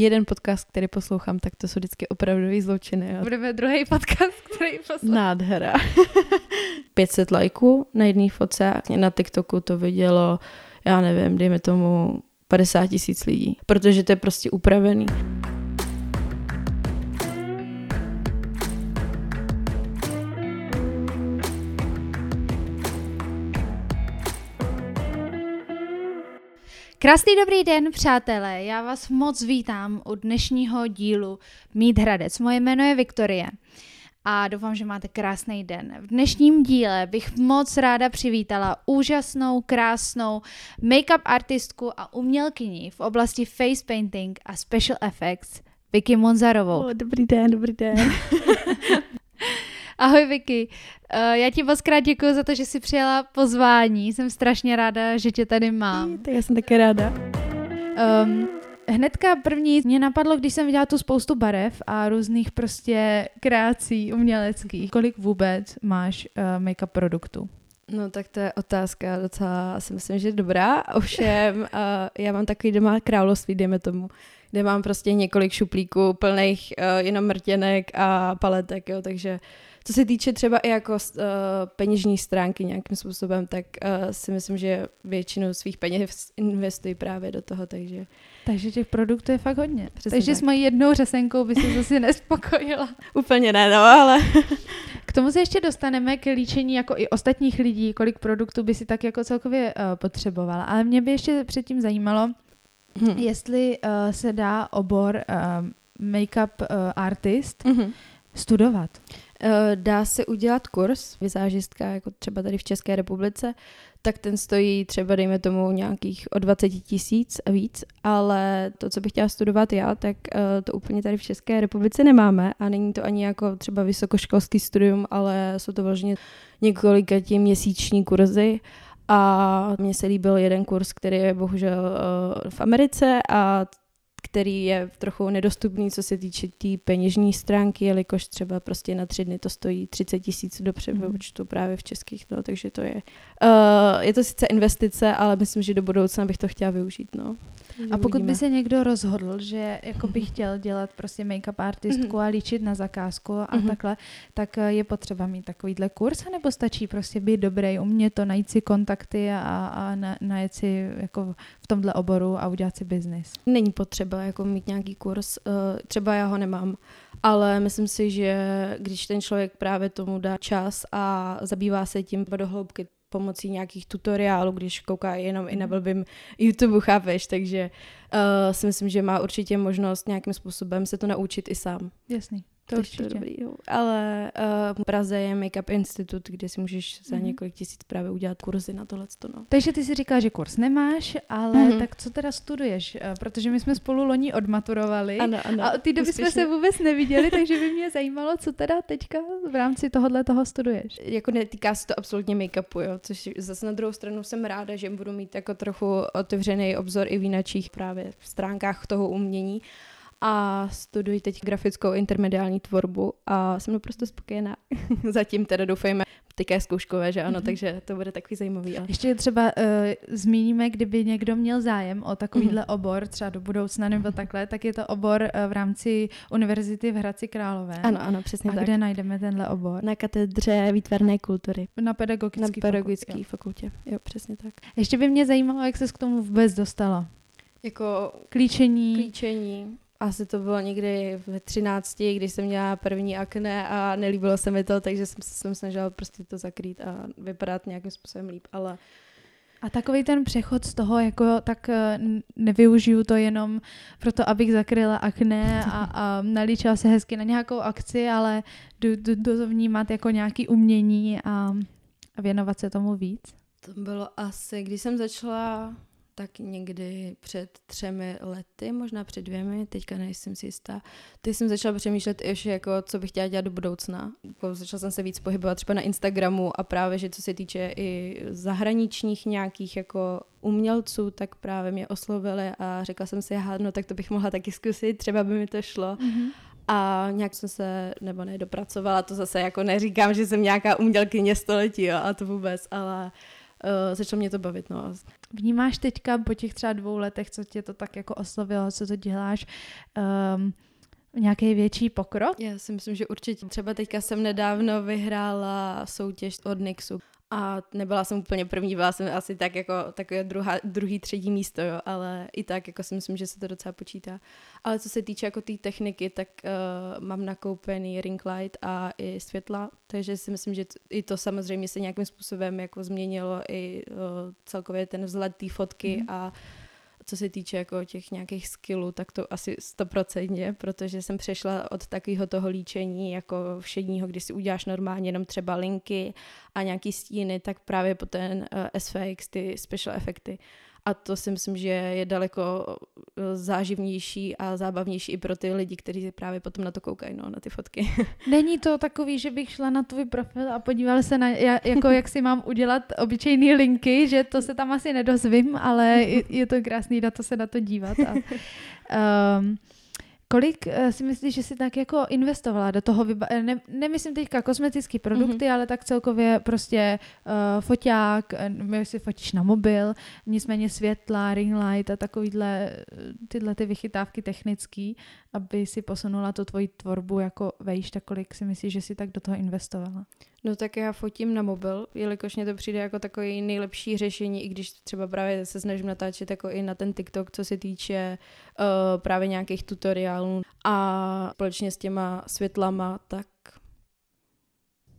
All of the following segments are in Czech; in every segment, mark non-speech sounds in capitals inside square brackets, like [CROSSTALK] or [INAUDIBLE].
jeden podcast, který poslouchám, tak to jsou vždycky opravdový zločiny. Jo. Budeme druhý podcast, který poslouchám. Nádhera. [LAUGHS] 500 lajků na jedné fotce, na TikToku to vidělo, já nevím, dejme tomu 50 tisíc lidí, protože to je prostě upravený. Krásný dobrý den, přátelé. Já vás moc vítám u dnešního dílu Mít Hradec. Moje jméno je Viktorie a doufám, že máte krásný den. V dnešním díle bych moc ráda přivítala úžasnou, krásnou make-up artistku a umělkyni v oblasti face painting a special effects Vicky Monzarovou. Oh, dobrý den, dobrý den. [LAUGHS] Ahoj Vicky, uh, já ti moc krát děkuji za to, že jsi přijala pozvání. Jsem strašně ráda, že tě tady mám. Tak já jsem také ráda. Um, hnedka první mě napadlo, když jsem viděla tu spoustu barev a různých prostě kreací uměleckých. Kolik vůbec máš uh, make-up produktů? No tak to je otázka docela, si myslím, že dobrá. Ovšem, uh, [LAUGHS] já mám takový doma království, dejme tomu, kde mám prostě několik šuplíků plných uh, jenom mrtěnek a paletek, jo, takže co se týče třeba i jako uh, peněžní stránky nějakým způsobem, tak uh, si myslím, že většinu svých peněz investují právě do toho, takže... Takže těch produktů je fakt hodně. Přesně takže tak. s mojí jednou řesenkou by se zase [LAUGHS] nespokojila. Úplně ne, no, ale... [LAUGHS] K tomu se ještě dostaneme k líčení jako i ostatních lidí, kolik produktů by si tak jako celkově uh, potřebovala. Ale mě by ještě předtím zajímalo, hmm. jestli uh, se dá obor uh, make-up uh, artist hmm. studovat. Eh, dá se udělat kurz vizážistka, jako třeba tady v České republice, tak ten stojí třeba, dejme tomu, nějakých o 20 tisíc a víc, ale to, co bych chtěla studovat já, tak uh, to úplně tady v České republice nemáme a není to ani jako třeba vysokoškolský studium, ale jsou to vlastně několika tím měsíční kurzy. A mně se líbil jeden kurz, který je bohužel uh, v Americe a který je trochu nedostupný, co se týče té tý peněžní stránky, jelikož třeba prostě na tři dny to stojí 30 tisíc do přepočtu mm. právě v českých, no, takže to je, uh, je to sice investice, ale myslím, že do budoucna bych to chtěla využít, no. A pokud by se někdo rozhodl, že jako by chtěl dělat prostě make-up artistku mm-hmm. a líčit na zakázku a mm-hmm. takhle, tak eh, je potřeba mít takovýhle kurz, nebo stačí prostě být dobrý, umět to, najít si kontakty a, a na, najít si jako v tomhle oboru a udělat si biznis? Není potřeba jako mít nějaký kurz, uh, třeba já ho nemám, ale myslím si, že když ten člověk právě tomu dá čas a zabývá se tím do hloubky, pomocí nějakých tutoriálů, když kouká jenom i na mhm. blbým YouTube, chápeš, takže uh, si myslím, že má určitě možnost nějakým způsobem se to naučit i sám. Jasný. To určitě. To dobrý, jo. Ale uh, v Praze je Makeup Institut, kde si můžeš za mm-hmm. několik tisíc právě udělat kurzy na tohle. No. Takže ty si říkáš, že kurz nemáš, ale mm-hmm. tak co teda studuješ? Uh, protože my jsme spolu loni odmaturovali ano, ano, a od té doby jsme se vůbec neviděli, takže by mě [LAUGHS] zajímalo, co teda teďka v rámci tohohle toho studuješ. Jako netýká se to absolutně make-upu, jo, což zase na druhou stranu jsem ráda, že budu mít jako trochu otevřený obzor i v jiných právě stránkách toho umění a studuji teď grafickou intermediální tvorbu a jsem naprosto spokojená. [LAUGHS] Zatím teda doufejme, teďka je zkouškové, že ano, mm-hmm. takže to bude takový zajímavý. Ale... Ještě třeba uh, zmíníme, kdyby někdo měl zájem o takovýhle mm-hmm. obor, třeba do budoucna nebo takhle, tak je to obor uh, v rámci Univerzity v Hradci Králové. Ano, ano, přesně a tak. kde najdeme tenhle obor? Na katedře výtvarné kultury. Na pedagogické Na pedagogické fakultě, jo, přesně tak. Ještě by mě zajímalo, jak se k tomu vůbec dostala. Jako klíčení. Klíčení asi to bylo někdy ve 13, když jsem měla první akné a nelíbilo se mi to, takže jsem se jsem snažila prostě to zakrýt a vypadat nějakým způsobem líp, ale a takový ten přechod z toho, jako tak eh, nevyužiju to jenom proto, abych zakryla akné a, a nalíčila se hezky na nějakou akci, ale jdu, jdu, jdu to vnímat jako nějaký umění a, a věnovat se tomu víc. To bylo asi, když jsem začala tak někdy před třemi lety, možná před dvěmi, teďka nejsem si jistá. Teď jsem začala přemýšlet ještě, jako, co bych chtěla dělat do budoucna. Jako, začala jsem se víc pohybovat třeba na Instagramu a právě, že co se týče i zahraničních nějakých jako umělců, tak právě mě oslovili a řekla jsem si, aha, no tak to bych mohla taky zkusit, třeba by mi to šlo. Mm-hmm. A nějak jsem se, nebo nedopracovala, to zase jako neříkám, že jsem nějaká umělkyně století, jo, a to vůbec, ale začalo mě to bavit. No. Vnímáš teďka po těch třeba dvou letech, co tě to tak jako oslovilo, co to děláš, um, nějaký větší pokrok? Já si myslím, že určitě. Třeba teďka jsem nedávno vyhrála soutěž od Nixu a nebyla jsem úplně první, byla jsem asi tak jako takové druhá, druhý, třetí místo, jo, ale i tak jako si myslím, že se to docela počítá. Ale co se týče jako té tý techniky, tak uh, mám nakoupený ring light a i světla, takže si myslím, že t- i to samozřejmě se nějakým způsobem jako změnilo i uh, celkově ten vzhled té fotky mm. a co se týče jako těch nějakých skillů, tak to asi stoprocentně, protože jsem přešla od takového toho líčení jako všedního, kdy si uděláš normálně jenom třeba linky a nějaký stíny, tak právě po ten uh, eh, SFX, ty special efekty a to si myslím, že je daleko eh, záživnější a zábavnější i pro ty lidi, kteří právě potom na to koukají, no, na ty fotky. [LAUGHS] Není to takový, že bych šla na tvůj profil a podívala se na, jako jak si mám udělat obyčejné linky, že to se tam asi nedozvím, ale je, to krásný na to se na to dívat. A, um, [LAUGHS] Kolik uh, si myslíš, že jsi tak jako investovala do toho, vyba- eh, ne, nemyslím teďka kosmetické produkty, mm-hmm. ale tak celkově prostě uh, foťák, nevím, si fotíš na mobil, nicméně světla, ring light a takovýhle tyhle ty vychytávky technické, aby si posunula tu tvoji tvorbu jako vejš, tak kolik si myslíš, že jsi tak do toho investovala? No tak já fotím na mobil, jelikož mě to přijde jako takový nejlepší řešení, i když třeba právě se snažím natáčet jako i na ten TikTok, co se týče uh, právě nějakých tutoriálů a společně s těma světlama, tak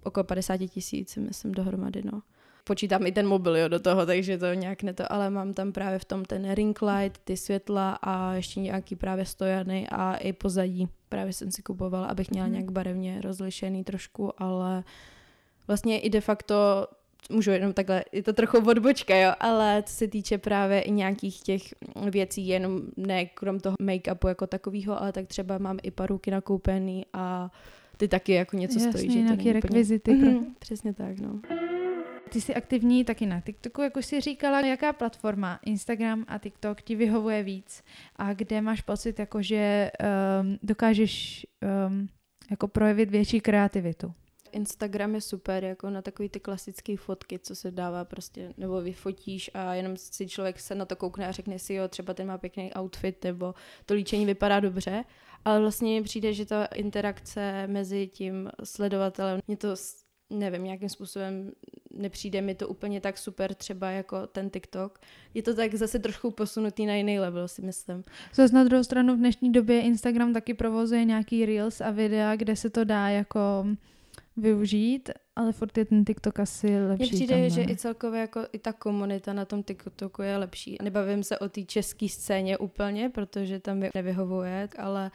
okolo 50 tisíc, myslím, dohromady, no. Počítám i ten mobil, jo, do toho, takže to nějak ne to, ale mám tam právě v tom ten ring light, ty světla a ještě nějaký právě stojany a i pozadí. Právě jsem si kupovala, abych měla mhm. nějak barevně rozlišený trošku, ale uh, vlastně i de facto můžu jenom takhle, je to trochu odbočka, jo, ale co se týče právě i nějakých těch věcí, jenom ne krom toho make-upu jako takového, ale tak třeba mám i paruky nakoupený a ty taky jako něco Jasně, stojí. Že nějaké rekvizity. Úplně... Mm, přesně tak, no. Ty jsi aktivní taky na TikToku, jak už jsi říkala. Jaká platforma, Instagram a TikTok ti vyhovuje víc? A kde máš pocit, jako, že um, dokážeš um, jako projevit větší kreativitu? Instagram je super, jako na takový ty klasické fotky, co se dává prostě, nebo vyfotíš a jenom si člověk se na to koukne a řekne si, jo, třeba ten má pěkný outfit, nebo to líčení vypadá dobře, ale vlastně mi přijde, že ta interakce mezi tím sledovatelem, mě to nevím, nějakým způsobem nepřijde mi to úplně tak super třeba jako ten TikTok. Je to tak zase trošku posunutý na jiný level, si myslím. Zase na druhou stranu v dnešní době Instagram taky provozuje nějaký reels a videa, kde se to dá jako využít, ale furt je ten TikTok asi lepší. Mně přijde, že i celkově jako i ta komunita na tom TikToku je lepší. Nebavím se o té české scéně úplně, protože tam mi nevyhovuje, ale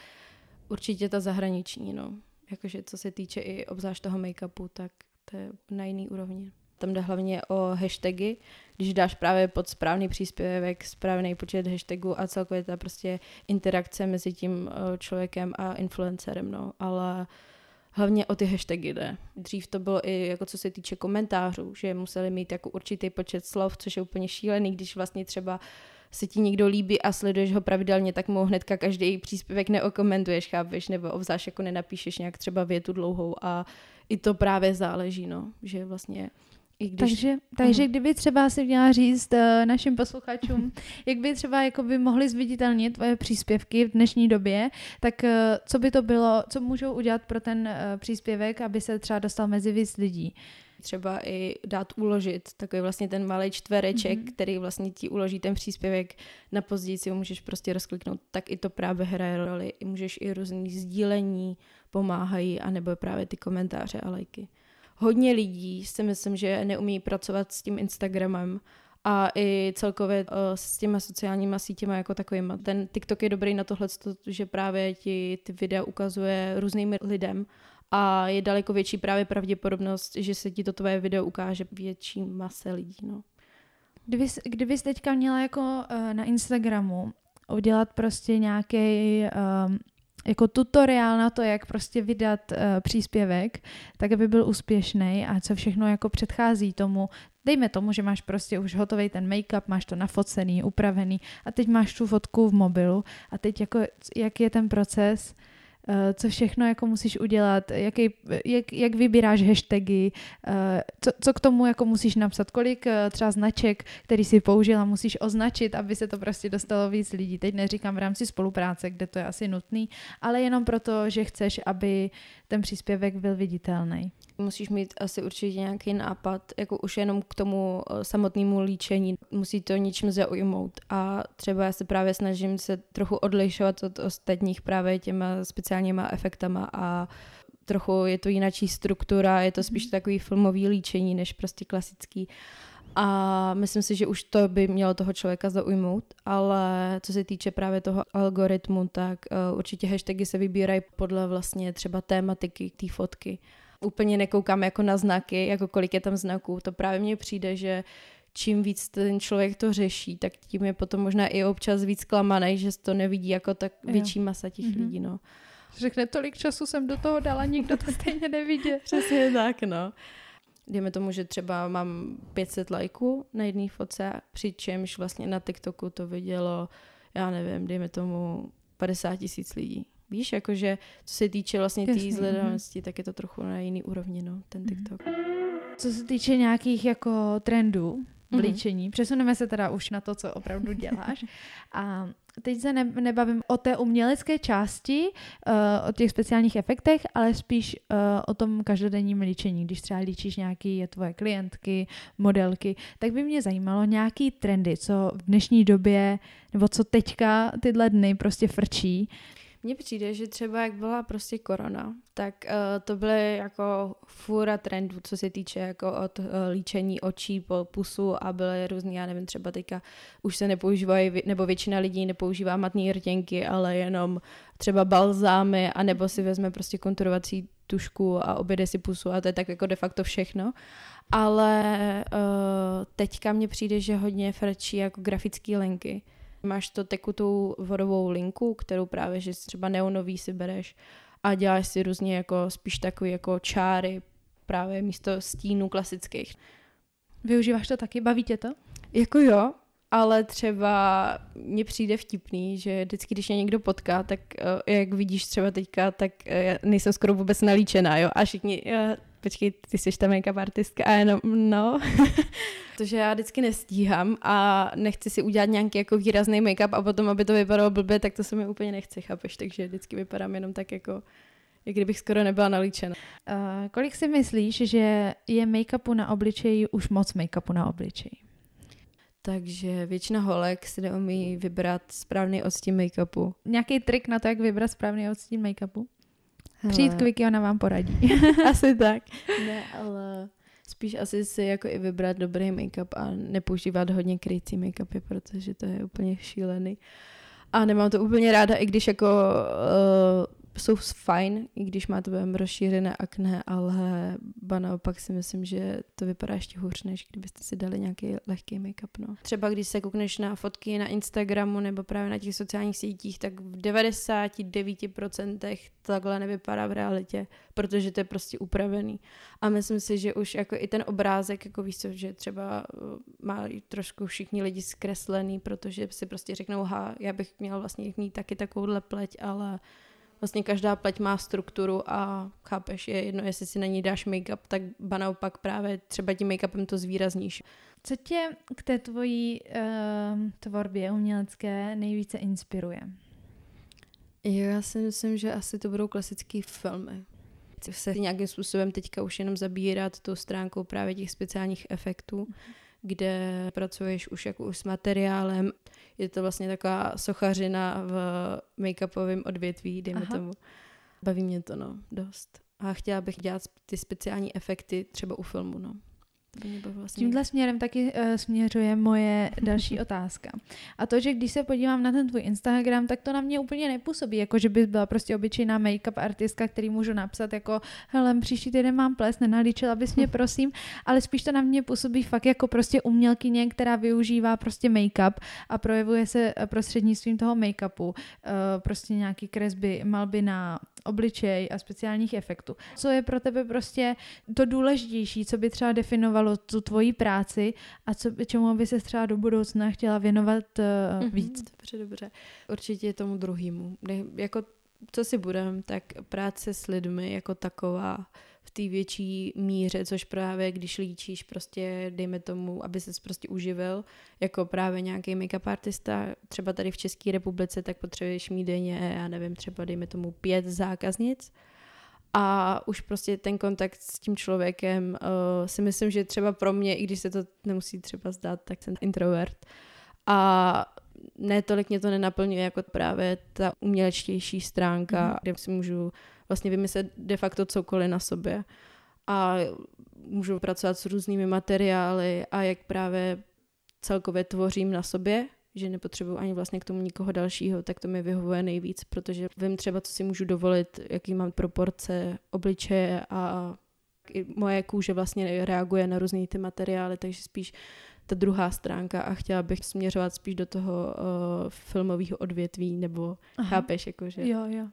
určitě ta zahraniční, no. Jakože co se týče i obzvlášť toho make-upu, tak to je na jiný úrovni. Tam jde hlavně o hashtagy, když dáš právě pod správný příspěvek, správný počet hashtagů a celkově ta prostě interakce mezi tím eh, člověkem a influencerem, no. Ale hlavně o ty hashtagy jde. Dřív to bylo i jako co se týče komentářů, že museli mít jako určitý počet slov, což je úplně šílený, když vlastně třeba se ti někdo líbí a sleduješ ho pravidelně, tak mu hnedka každý příspěvek neokomentuješ, chápeš, nebo obzvlášť jako nenapíšeš nějak třeba větu dlouhou a i to právě záleží, no, že vlastně i když... Takže, takže uh-huh. kdyby třeba si měla říct uh, našim posluchačům, [LAUGHS] jak by třeba jako by mohli zviditelnit tvoje příspěvky v dnešní době, tak uh, co by to bylo, co můžou udělat pro ten uh, příspěvek, aby se třeba dostal mezi víc lidí? Třeba i dát uložit takový vlastně ten malý čtvereček, mm-hmm. který vlastně ti uloží ten příspěvek na později si ho můžeš prostě rozkliknout, tak i to právě hraje roli. Můžeš i různý sdílení pomáhají, anebo právě ty komentáře a lajky hodně lidí si myslím, že neumí pracovat s tím Instagramem a i celkově uh, s těma sociálníma sítěma jako takovými. Ten TikTok je dobrý na tohle, že právě ti ty videa ukazuje různým lidem a je daleko větší právě pravděpodobnost, že se ti to tvoje video ukáže větší mase lidí. No. Kdyby, kdybys teďka měla jako uh, na Instagramu udělat prostě nějaký um, jako tutoriál na to, jak prostě vydat uh, příspěvek, tak aby byl úspěšný a co všechno jako předchází tomu. Dejme tomu, že máš prostě už hotový ten make-up, máš to nafocený, upravený a teď máš tu fotku v mobilu a teď jako jak je ten proces co všechno jako musíš udělat, jaký, jak, jak vybíráš hashtagy, eh, co, co k tomu jako musíš napsat, kolik eh, třeba značek, který si použila, musíš označit, aby se to prostě dostalo víc lidí. Teď neříkám v rámci spolupráce, kde to je asi nutný, ale jenom proto, že chceš, aby ten příspěvek byl viditelný musíš mít asi určitě nějaký nápad, jako už jenom k tomu eh, samotnému líčení. Musí to ničím zaujmout. A třeba já se právě snažím se trochu odlišovat od ostatních právě těma speciálníma efektama a trochu je to jináčí struktura, je to spíš mhm. takový filmový líčení, než prostě klasický. A myslím si, že už to by mělo toho člověka zaujmout, ale co se týče právě toho algoritmu, tak uh, určitě hashtagy se vybírají podle vlastně třeba tématiky té fotky úplně nekoukám jako na znaky, jako kolik je tam znaků. To právě mně přijde, že čím víc ten člověk to řeší, tak tím je potom možná i občas víc klamaný, že to nevidí jako tak větší masa těch mm-hmm. lidí, no. Řekne, tolik času jsem do toho dala, nikdo to stejně nevidí. Přesně tak, no. Dejme tomu, že třeba mám 500 lajků na jedné fotce, přičemž vlastně na TikToku to vidělo, já nevím, dejme tomu 50 tisíc lidí. Víš, jakože co se týče vlastně té tý sledovanosti, tak je to trochu na jiný úrovni, no, ten mhm. TikTok. Co se týče nějakých jako trendů mhm. líčení, mm-hmm. přesuneme se teda už na to, co opravdu děláš. [LAUGHS] A teď se ne, nebavím o té umělecké části, uh, o těch speciálních efektech, ale spíš uh, o tom každodenním líčení. Když třeba líčíš nějaké je tvoje klientky, modelky, tak by mě zajímalo nějaký trendy, co v dnešní době, nebo co teďka tyhle dny prostě frčí, mně přijde, že třeba jak byla prostě korona, tak uh, to byly jako fura trendů, co se týče jako od uh, líčení očí po pusu a byly různý, já nevím, třeba teďka už se nepoužívají, nebo většina lidí nepoužívá matné rtěnky, ale jenom třeba balzámy, a nebo si vezme prostě konturovací tušku a oběde si pusu a to je tak jako de facto všechno. Ale uh, teďka mně přijde, že hodně frčí jako grafické linky Máš to tekutou vodovou linku, kterou právě, že třeba neonový si bereš a děláš si různě jako spíš takový jako čáry právě místo stínů klasických. Využíváš to taky? Baví tě to? Jako jo, ale třeba mně přijde vtipný, že vždycky, když mě někdo potká, tak uh, jak vidíš třeba teďka, tak uh, nejsem skoro vůbec nalíčená, jo, a všichni, uh, počkej, ty jsi ta make-up artistka a jenom, no. [LAUGHS] Protože já vždycky nestíhám a nechci si udělat nějaký jako výrazný make-up a potom, aby to vypadalo blbě, tak to se mi úplně nechce, chápeš? Takže vždycky vypadám jenom tak jako jak kdybych skoro nebyla nalíčena. Uh, kolik si myslíš, že je make-upu na obličeji už moc make-upu na obličeji? Takže většina holek si neumí vybrat správný odstín make-upu. Nějaký trik na to, jak vybrat správný odstín make-upu? Přijít k Vicky, ona vám poradí. [LAUGHS] asi tak. Ne, ale spíš asi si jako i vybrat dobrý make-up a nepoužívat hodně kryjící make-upy, protože to je úplně šílený. A nemám to úplně ráda, i když jako uh, jsou fajn, i když máte velmi rozšířené akné, ale ba naopak si myslím, že to vypadá ještě hůř, než kdybyste si dali nějaký lehký make-up. No. Třeba když se koukneš na fotky na Instagramu nebo právě na těch sociálních sítích, tak v 99% takhle nevypadá v realitě, protože to je prostě upravený. A myslím si, že už jako i ten obrázek, jako víš co, že třeba uh, má trošku všichni lidi zkreslený, protože si prostě řeknou, ha, já bych měl vlastně mít taky takovouhle pleť, ale vlastně každá pleť má strukturu a chápeš, je jedno, jestli si na ní dáš make-up, tak ba naopak právě třeba tím make-upem to zvýrazníš. Co tě k té tvojí uh, tvorbě umělecké nejvíce inspiruje? Já si myslím, že asi to budou klasické filmy. Chci se nějakým způsobem teďka už jenom zabírat tou stránkou právě těch speciálních efektů, kde pracuješ už jako už s materiálem je to vlastně taková sochařina v make-upovém odvětví, dejme Aha. tomu. Baví mě to, no, dost. A chtěla bych dělat ty speciální efekty třeba u filmu, no. Vlastně... Tímhle směrem taky uh, směřuje moje další [LAUGHS] otázka. A to, že když se podívám na ten tvůj Instagram, tak to na mě úplně nepůsobí, jako že bys byla prostě obyčejná make-up artistka, který můžu napsat jako hele, příští týden mám ples, nenalíčila bys mě, [LAUGHS] prosím, ale spíš to na mě působí fakt jako prostě umělkyně, která využívá prostě make-up a projevuje se prostřednictvím toho make-upu. Uh, prostě nějaký kresby, malby na obličej a speciálních efektů. Co je pro tebe prostě to důležitější, co by třeba definovalo tu tvoji práci a co, čemu by se třeba do budoucna chtěla věnovat uh, víc? Dobře, dobře. Určitě tomu druhému. Jako co si budem, tak práce s lidmi jako taková v té větší míře, což právě když líčíš prostě, dejme tomu, aby ses prostě uživil, jako právě nějaký make-up artista, třeba tady v České republice, tak potřebuješ mít denně, já nevím, třeba dejme tomu pět zákaznic, a už prostě ten kontakt s tím člověkem uh, si myslím, že třeba pro mě, i když se to nemusí třeba zdát, tak jsem introvert. A ne tolik mě to nenaplňuje jako právě ta umělečtější stránka, mm. kde si můžu vlastně vymyslet de facto cokoliv na sobě. A můžu pracovat s různými materiály a jak právě celkově tvořím na sobě, že nepotřebuji ani vlastně k tomu nikoho dalšího, tak to mi vyhovuje nejvíc, protože vím třeba, co si můžu dovolit, jaký mám proporce obličeje a i moje kůže vlastně reaguje na různé ty materiály, takže spíš ta druhá stránka a chtěla bych směřovat spíš do toho uh, filmového odvětví, nebo Aha. chápeš, jakože... Jo, jo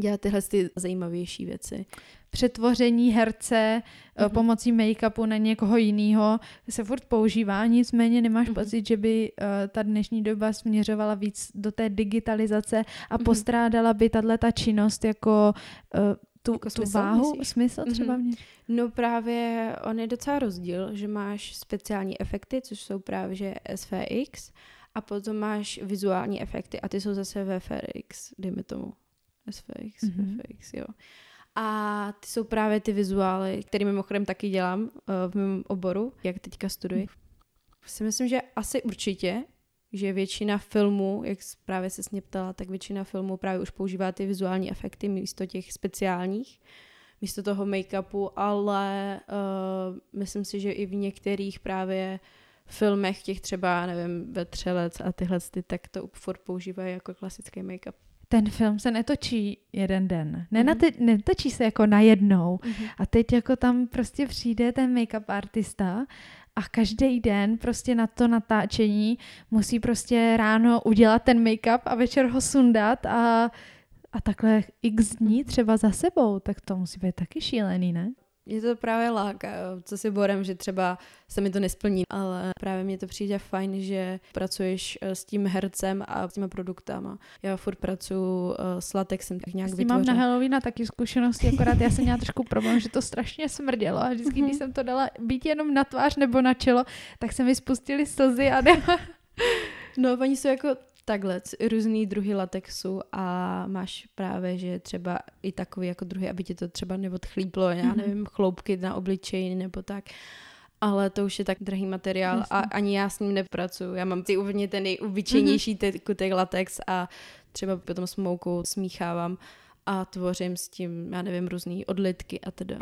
dělat tyhle ty zajímavější věci. Přetvoření herce mm-hmm. pomocí make-upu na někoho jiného se furt používá, nicméně nemáš mm-hmm. pocit, že by uh, ta dnešní doba směřovala víc do té digitalizace a mm-hmm. postrádala by tahle ta činnost jako uh, tu, jako tu smysl, váhu, myslíš? smysl třeba mm-hmm. v ní? No právě on je docela rozdíl, že máš speciální efekty, což jsou právě že SVX a potom máš vizuální efekty a ty jsou zase VFX, dejme tomu. SFX, mm-hmm. FX, jo. A ty jsou právě ty vizuály, které mimochodem taky dělám uh, v mém oboru, jak teďka studuji. Mm. Si myslím, že asi určitě, že většina filmů, jak právě se mě ptala, tak většina filmů právě už používá ty vizuální efekty místo těch speciálních, místo toho make-upu, ale uh, myslím si, že i v některých právě filmech, těch třeba, nevím, Vetřelec a tyhle, ty, tak to furt používají jako klasický make-up ten film se netočí jeden den. Nenate, mm-hmm. Netočí se jako najednou. Mm-hmm. A teď jako tam prostě přijde ten make-up artista a každý den prostě na to natáčení musí prostě ráno udělat ten make-up a večer ho sundat a, a takhle x dní třeba za sebou. Tak to musí být taky šílený, ne? Je to právě láka, co si borem, že třeba se mi to nesplní, ale právě mě to přijde fajn, že pracuješ eh, s tím hercem a s těma produktama. Já furt pracuji eh, s latexem, tak nějak tím mám na Halloween taky zkušenosti, akorát já jsem měla trošku problém, že to strašně smrdělo a vždycky, když mhm. jsem to dala být jenom na tvář nebo na čelo, tak se mi spustily slzy a [LAUGHS] ne... No, oni jsou jako takhle, různý druhy latexu a máš právě, že třeba i takový jako druhy, aby ti to třeba neodchlíplo, já mhm. nevím, chloupky na obličeji nebo tak. Ale to už je tak drahý materiál Jasně. a ani já s ním nepracuju. Já mám ty úplně ten nejobyčejnější mm-hmm. kutek latex a třeba potom s moukou smíchávám a tvořím s tím, já nevím, různý odlitky a teda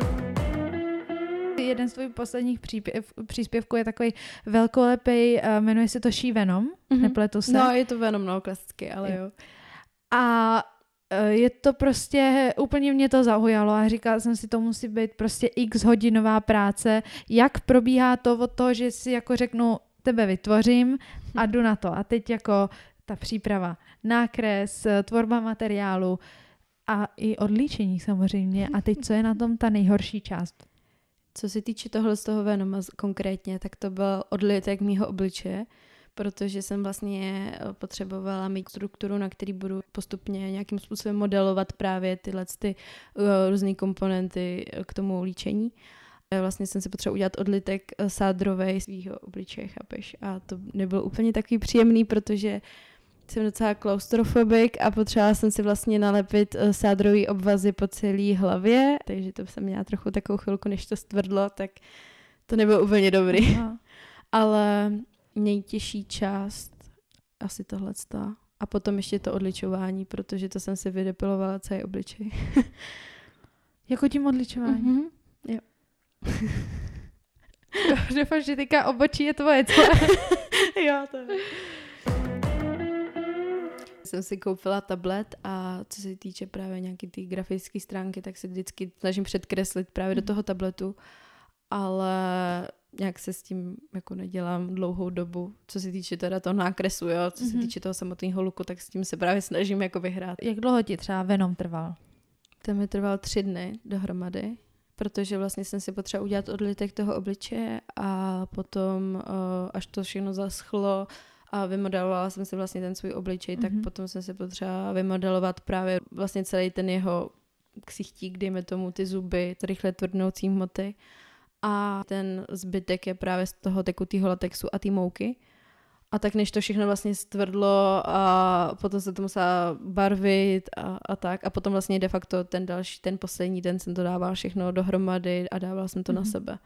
jeden z tvojich posledních přípěv, příspěvků je takový velkolepý, uh, jmenuje se to She Venom, mm-hmm. nepletu se. No, je to Venom, no, klasicky, ale jo. A uh, je to prostě, úplně mě to zaujalo a říkala jsem si, to musí být prostě x hodinová práce. Jak probíhá to od toho, že si jako řeknu, tebe vytvořím a jdu na to. A teď jako ta příprava, nákres, tvorba materiálu a i odlíčení samozřejmě. A teď co je na tom ta nejhorší část? Co se týče tohle z toho Venoma konkrétně, tak to byl odlitek mýho obličeje, protože jsem vlastně eh, potřebovala mít strukturu, na který budu postupně nějakým způsobem modelovat právě tyhle ty uh, různé komponenty eh, k tomu líčení. Vlastně jsem si potřebovala udělat odlitek sádrovej svého obličeje, chápeš? A to nebylo úplně takový příjemný, protože jsem docela klaustrofobik a potřebovala jsem si vlastně nalepit eh, sádrový obvazy po celé hlavě, takže to jsem měla trochu takovou chvilku, než to stvrdlo, tak to nebylo úplně dobrý. Aha. [LAUGHS] Ale nejtěžší část asi tohle A potom ještě to odličování, protože to jsem si vydepilovala celý obličej. [LAUGHS] jako tím odličování? Mm-hmm. Jo. [LAUGHS] Doufám, že teďka obočí je tvoje, co? jo, to je jsem si koupila tablet a co se týče právě nějaký ty grafické stránky, tak se vždycky snažím předkreslit právě do mhm. toho tabletu, ale nějak se s tím jako nedělám dlouhou dobu, co se týče teda toho nákresu, jo, co mm-hmm. se mhm. týče toho samotného luku, tak s tím se právě snažím jako vyhrát. Jak dlouho ti třeba Venom trval? Ten mi trval tři dny dohromady, protože vlastně jsem si potřeba udělat odlitek toho obličeje a potom, až to všechno zaschlo, a vymodelovala jsem si vlastně ten svůj obličej, mm-hmm. tak Mhm. potom jsem si potřeba vymodelovat právě vlastně celý ten jeho ksichtík, dejme tomu ty zuby, ty rychle tvrdnoucí hmoty a ten zbytek je právě z toho tekutého latexu a té mouky. A tak než to všechno vlastně stvrdlo a potom se to musela barvit a, a tak. A potom vlastně de facto ten další, ten poslední den jsem to dával všechno dohromady a dával jsem to mm-hmm. na Mhm. sebe.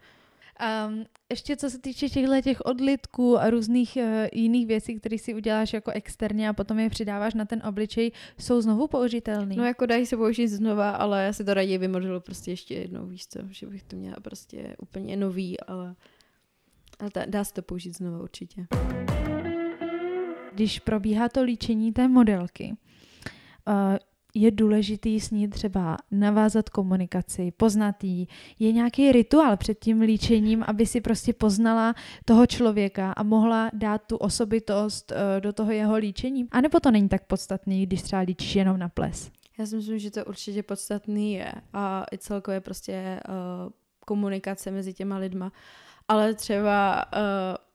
Um, ještě co se týče těchto těch odlitků a různých uh, jiných věcí, které si uděláš jako externě a potom je přidáváš na ten obličej, jsou znovu použitelný? No jako dají se použít znova, ale já si to raději vymodelu prostě ještě jednou, víš co, že bych to měla prostě úplně nový, ale, ale ta, dá se to použít znova určitě. Když probíhá to líčení té modelky, uh, je důležitý s ní třeba navázat komunikaci, poznat jí. Je nějaký rituál před tím líčením, aby si prostě poznala toho člověka a mohla dát tu osobitost uh, do toho jeho líčení? A nebo to není tak podstatný, když třeba líčíš jenom na ples? Já si myslím, že to určitě podstatný je a i celkově prostě uh, komunikace mezi těma lidma. Ale třeba uh,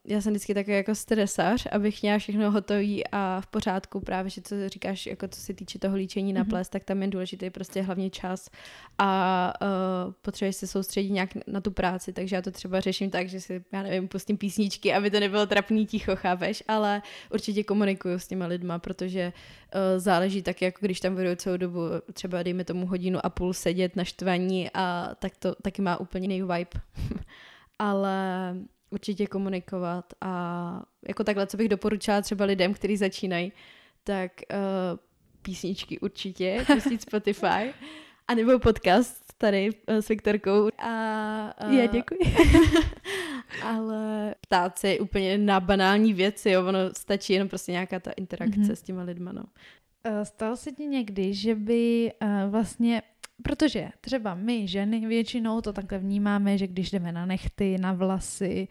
já jsem vždycky takový jako stresař, abych měla všechno hotový a v pořádku právě, že co říkáš, jako co se týče toho líčení na Mhm. ples, tak tam je důležitý prostě hlavně čas a uh, potřebuješ se soustředit nějak na tu práci, takže já to třeba řeším tak, že si, já nevím, pustím písničky, aby to nebylo trapný ticho, chápeš, ale určitě komunikuju s těma lidma, protože uh, záleží tak, jako když tam budu celou dobu, třeba dejme tomu hodinu a půl sedět na štvaní a tak to taky má úplně jiný vibe. [LAUGHS] ale určitě komunikovat a jako takhle, co bych doporučila třeba lidem, kteří začínají, tak uh, písničky určitě, pustit [LAUGHS] Spotify, a nebo podcast tady uh, s Viktorkou. A, uh, Já děkuji. [LAUGHS] ale ptát se úplně na banální věci, jo, ono stačí jenom prostě nějaká ta interakce Mhm. mm-hmm. s těma lidma, no. Stalo se ti někdy, že by uh, vlastně, protože třeba my ženy většinou to takhle vnímáme, že když jdeme na nechty, na vlasy,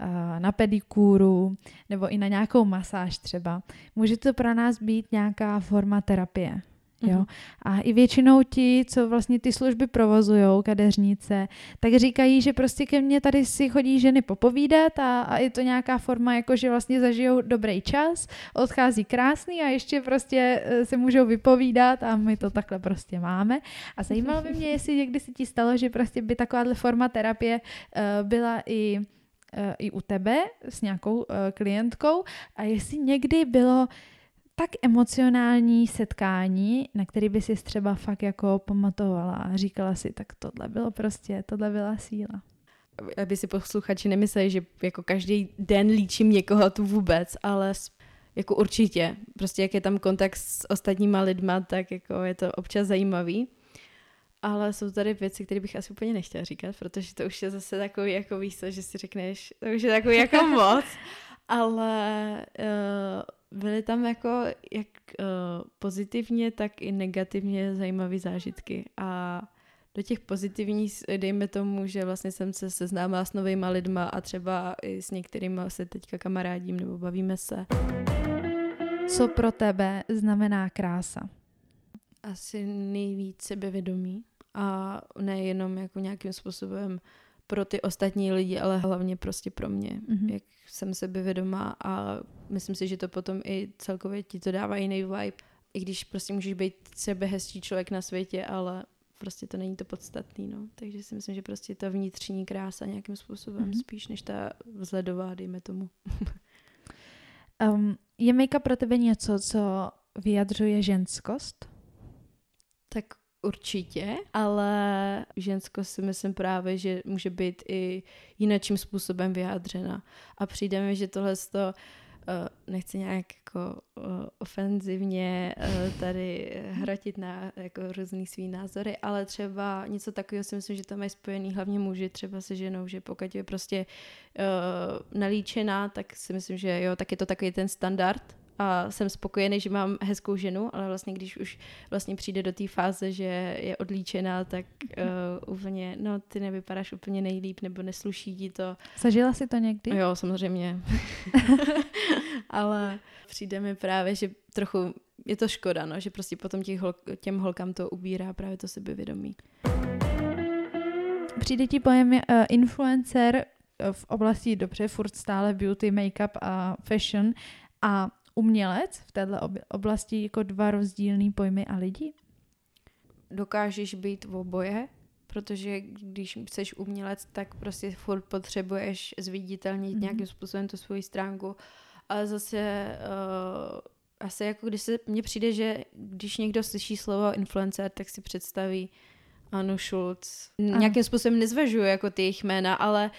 uh, na pedikúru nebo i na nějakou masáž třeba, může to pro nás být nějaká forma terapie. Jo? Mhm. A i většinou ti, co vlastně ty služby provozují, kadeřnice, tak říkají, že prostě ke mně tady si chodí ženy popovídat a, a je to nějaká forma, jako že vlastně zažijou dobrý čas, odchází krásný a ještě prostě eh, se můžou vypovídat a my to takhle prostě máme. A zajímalo by mě, [LAUGHS] jestli někdy se ti stalo, že prostě by takováhle forma terapie uh, byla i eh, i u tebe s nějakou eh, klientkou a jestli někdy bylo tak emocionální setkání, na který by si třeba fakt jako pamatovala a říkala si, tak tohle bylo prostě, tohle byla síla. Aby si posluchači nemysleli, že jako každý den líčím někoho tu vůbec, ale jako určitě. Prostě jak je tam kontakt s ostatníma lidma, tak jako je to občas zajímavý. Ale jsou tady věci, které bych asi úplně nechtěla říkat, protože to už je zase takový, jako víš že si řekneš, to už je takový jako [LAUGHS] moc. Ale uh, byly tam jako jak uh, pozitivně, tak i negativně zajímavé zážitky. A do těch pozitivních, dejme tomu, že vlastně jsem se seznámila s novýma lidma a třeba i s některými se teďka kamarádím nebo bavíme se. Co pro tebe znamená krása? Asi nejvíc sebevědomí a nejenom jako nějakým způsobem pro ty ostatní lidi, ale hlavně prostě pro mě, Mhm. jak jsem sebevědomá a myslím si, že to potom i celkově ti to dává jiný vibe, i když prostě můžeš být sebehezčí člověk na světě, ale prostě to není to podstatný, no. Takže si myslím, že prostě ta vnitřní krása nějakým způsobem Mhm. spíš než ta vzhledová, dejme tomu. [LAUGHS] Um, je make pro tebe něco, co vyjadřuje ženskost? Tak určitě, ale žensko si myslím právě, že může být i jinakým způsobem vyjádřena. A přijde mi, že tohle to nechci nějak jako uh, ofenzivně uh, tady hrotit na jako různý svý názory, ale třeba něco takového si myslím, že tam mají spojený hlavně muži třeba se ženou, že pokud je prostě nalíčená, tak si myslím, že jo, tak je to takový ten standard a jsem spokojený, že mám hezkou ženu, ale vlastně když už vlastně přijde do té fáze, že je odlíčená, tak uh, úplně, no ty nevypadáš úplně nejlíp, nebo nesluší ti to. Zažila si to někdy? Jo, samozřejmě. [LAUGHS] [LAUGHS] ale přijde mi právě, že trochu je to škoda, no, že prostě potom těch hol, těm holkám to ubírá právě to sebevědomí. Přijde ti pojem uh, influencer eh, v oblasti dobře, furt stále beauty, make-up a fashion, a umělec v této oblasti jako dva rozdílný pojmy a lidi? Dokážeš být v oboje, protože když jsi umělec, tak prostě furt potřebuješ zviditelnit mm-hmm. nějakým způsobem tu svoji stránku, ale zase uh, asi jako když se mně přijde, že když někdo slyší slovo influencer, tak si představí Anu Schulz. Nějakým způsobem nezvažuje jako ty jejich jména, ale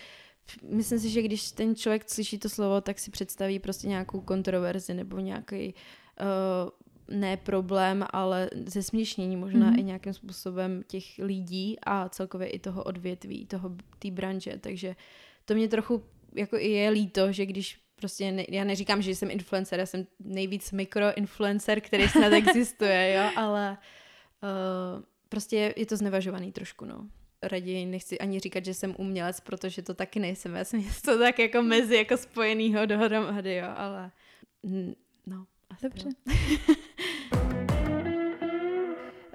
myslím si, že když ten člověk slyší to slovo, tak si představí prostě nějakou kontroverzi nebo nějaký uh, ne problém, ale zesměšnění možná mm-hmm. i nějakým způsobem těch lidí a celkově i toho odvětví, toho té branže, takže to mě trochu jako i je líto, že když prostě, ne, já neříkám, že jsem influencer, já jsem nejvíc mikroinfluencer, který snad [LAUGHS] existuje, jo, ale uh, prostě je to znevažovaný trošku, no. Raději nechci ani říkat, že jsem umělec, protože to taky nejsem. Já jsem [LAUGHS] to tak jako mezi jako spojenýho dohromady, jo, ale no, asi Dobře. [LAUGHS]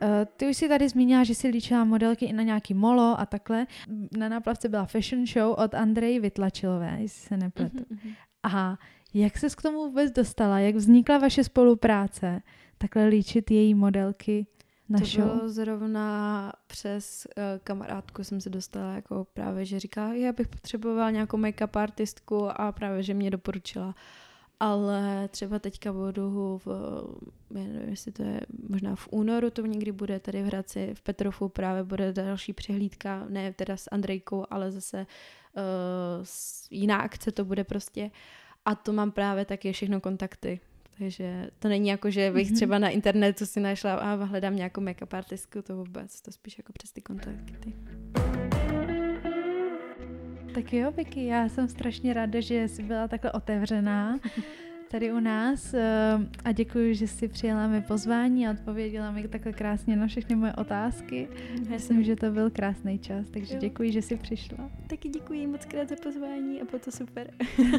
Eh, ty už si tady zmínila, že si líčila modelky i na nějaký molo a takhle. Na náplavce byla fashion show od Andrej Vytlačilové, jestli se nepletu. Mm-hmm. A jak se k tomu vůbec dostala? Jak vznikla vaše spolupráce? Takhle líčit její modelky na to show? bylo zrovna přes uh, kamarádku jsem se dostala jako právě, že říká, já bych potřebovala nějakou make-up artistku a právě, že mě doporučila. Ale třeba teďka budu v, já nevím, jestli to je možná v únoru, to někdy bude tady v Hradci, v Petrofu právě bude další přehlídka, ne teda s Andrejkou, ale zase uh, jiná akce to bude prostě. A to mám právě taky všechno kontakty. Takže to není jako, že bych mm-hmm. třeba na internetu si našla a hledám nějakou make-up artistku, to vůbec, to spíš jako přes ty kontakty. Tak jo, Vicky, já jsem strašně ráda, že jsi byla takhle otevřená [LAUGHS] tady u nás eh, a děkuji, že jsi přijela mi pozvání a odpověděla mi takhle krásně na všechny moje otázky. Myslím, že to byl krásný čas, takže jo. děkuji, že jsi přišla. Taky děkuji moc krát za pozvání a bylo to super.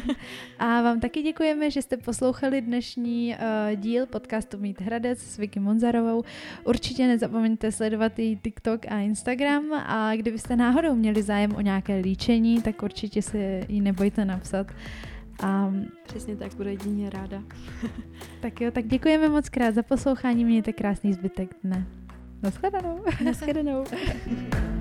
[LAUGHS] a vám taky děkujeme, že jste poslouchali dnešní uh, díl podcastu Mít Hradec s Vicky Monzarovou. Určitě nezapomeňte sledovat i TikTok a Instagram a kdybyste náhodou měli zájem o nějaké líčení, tak určitě se ji nebojte napsat. A přesně tak, bude jedině ráda. [LAUGHS] tak jo, tak děkujeme moc krát za poslouchání, mějte krásný zbytek dne. Naschledanou. Naschledanou. [LAUGHS]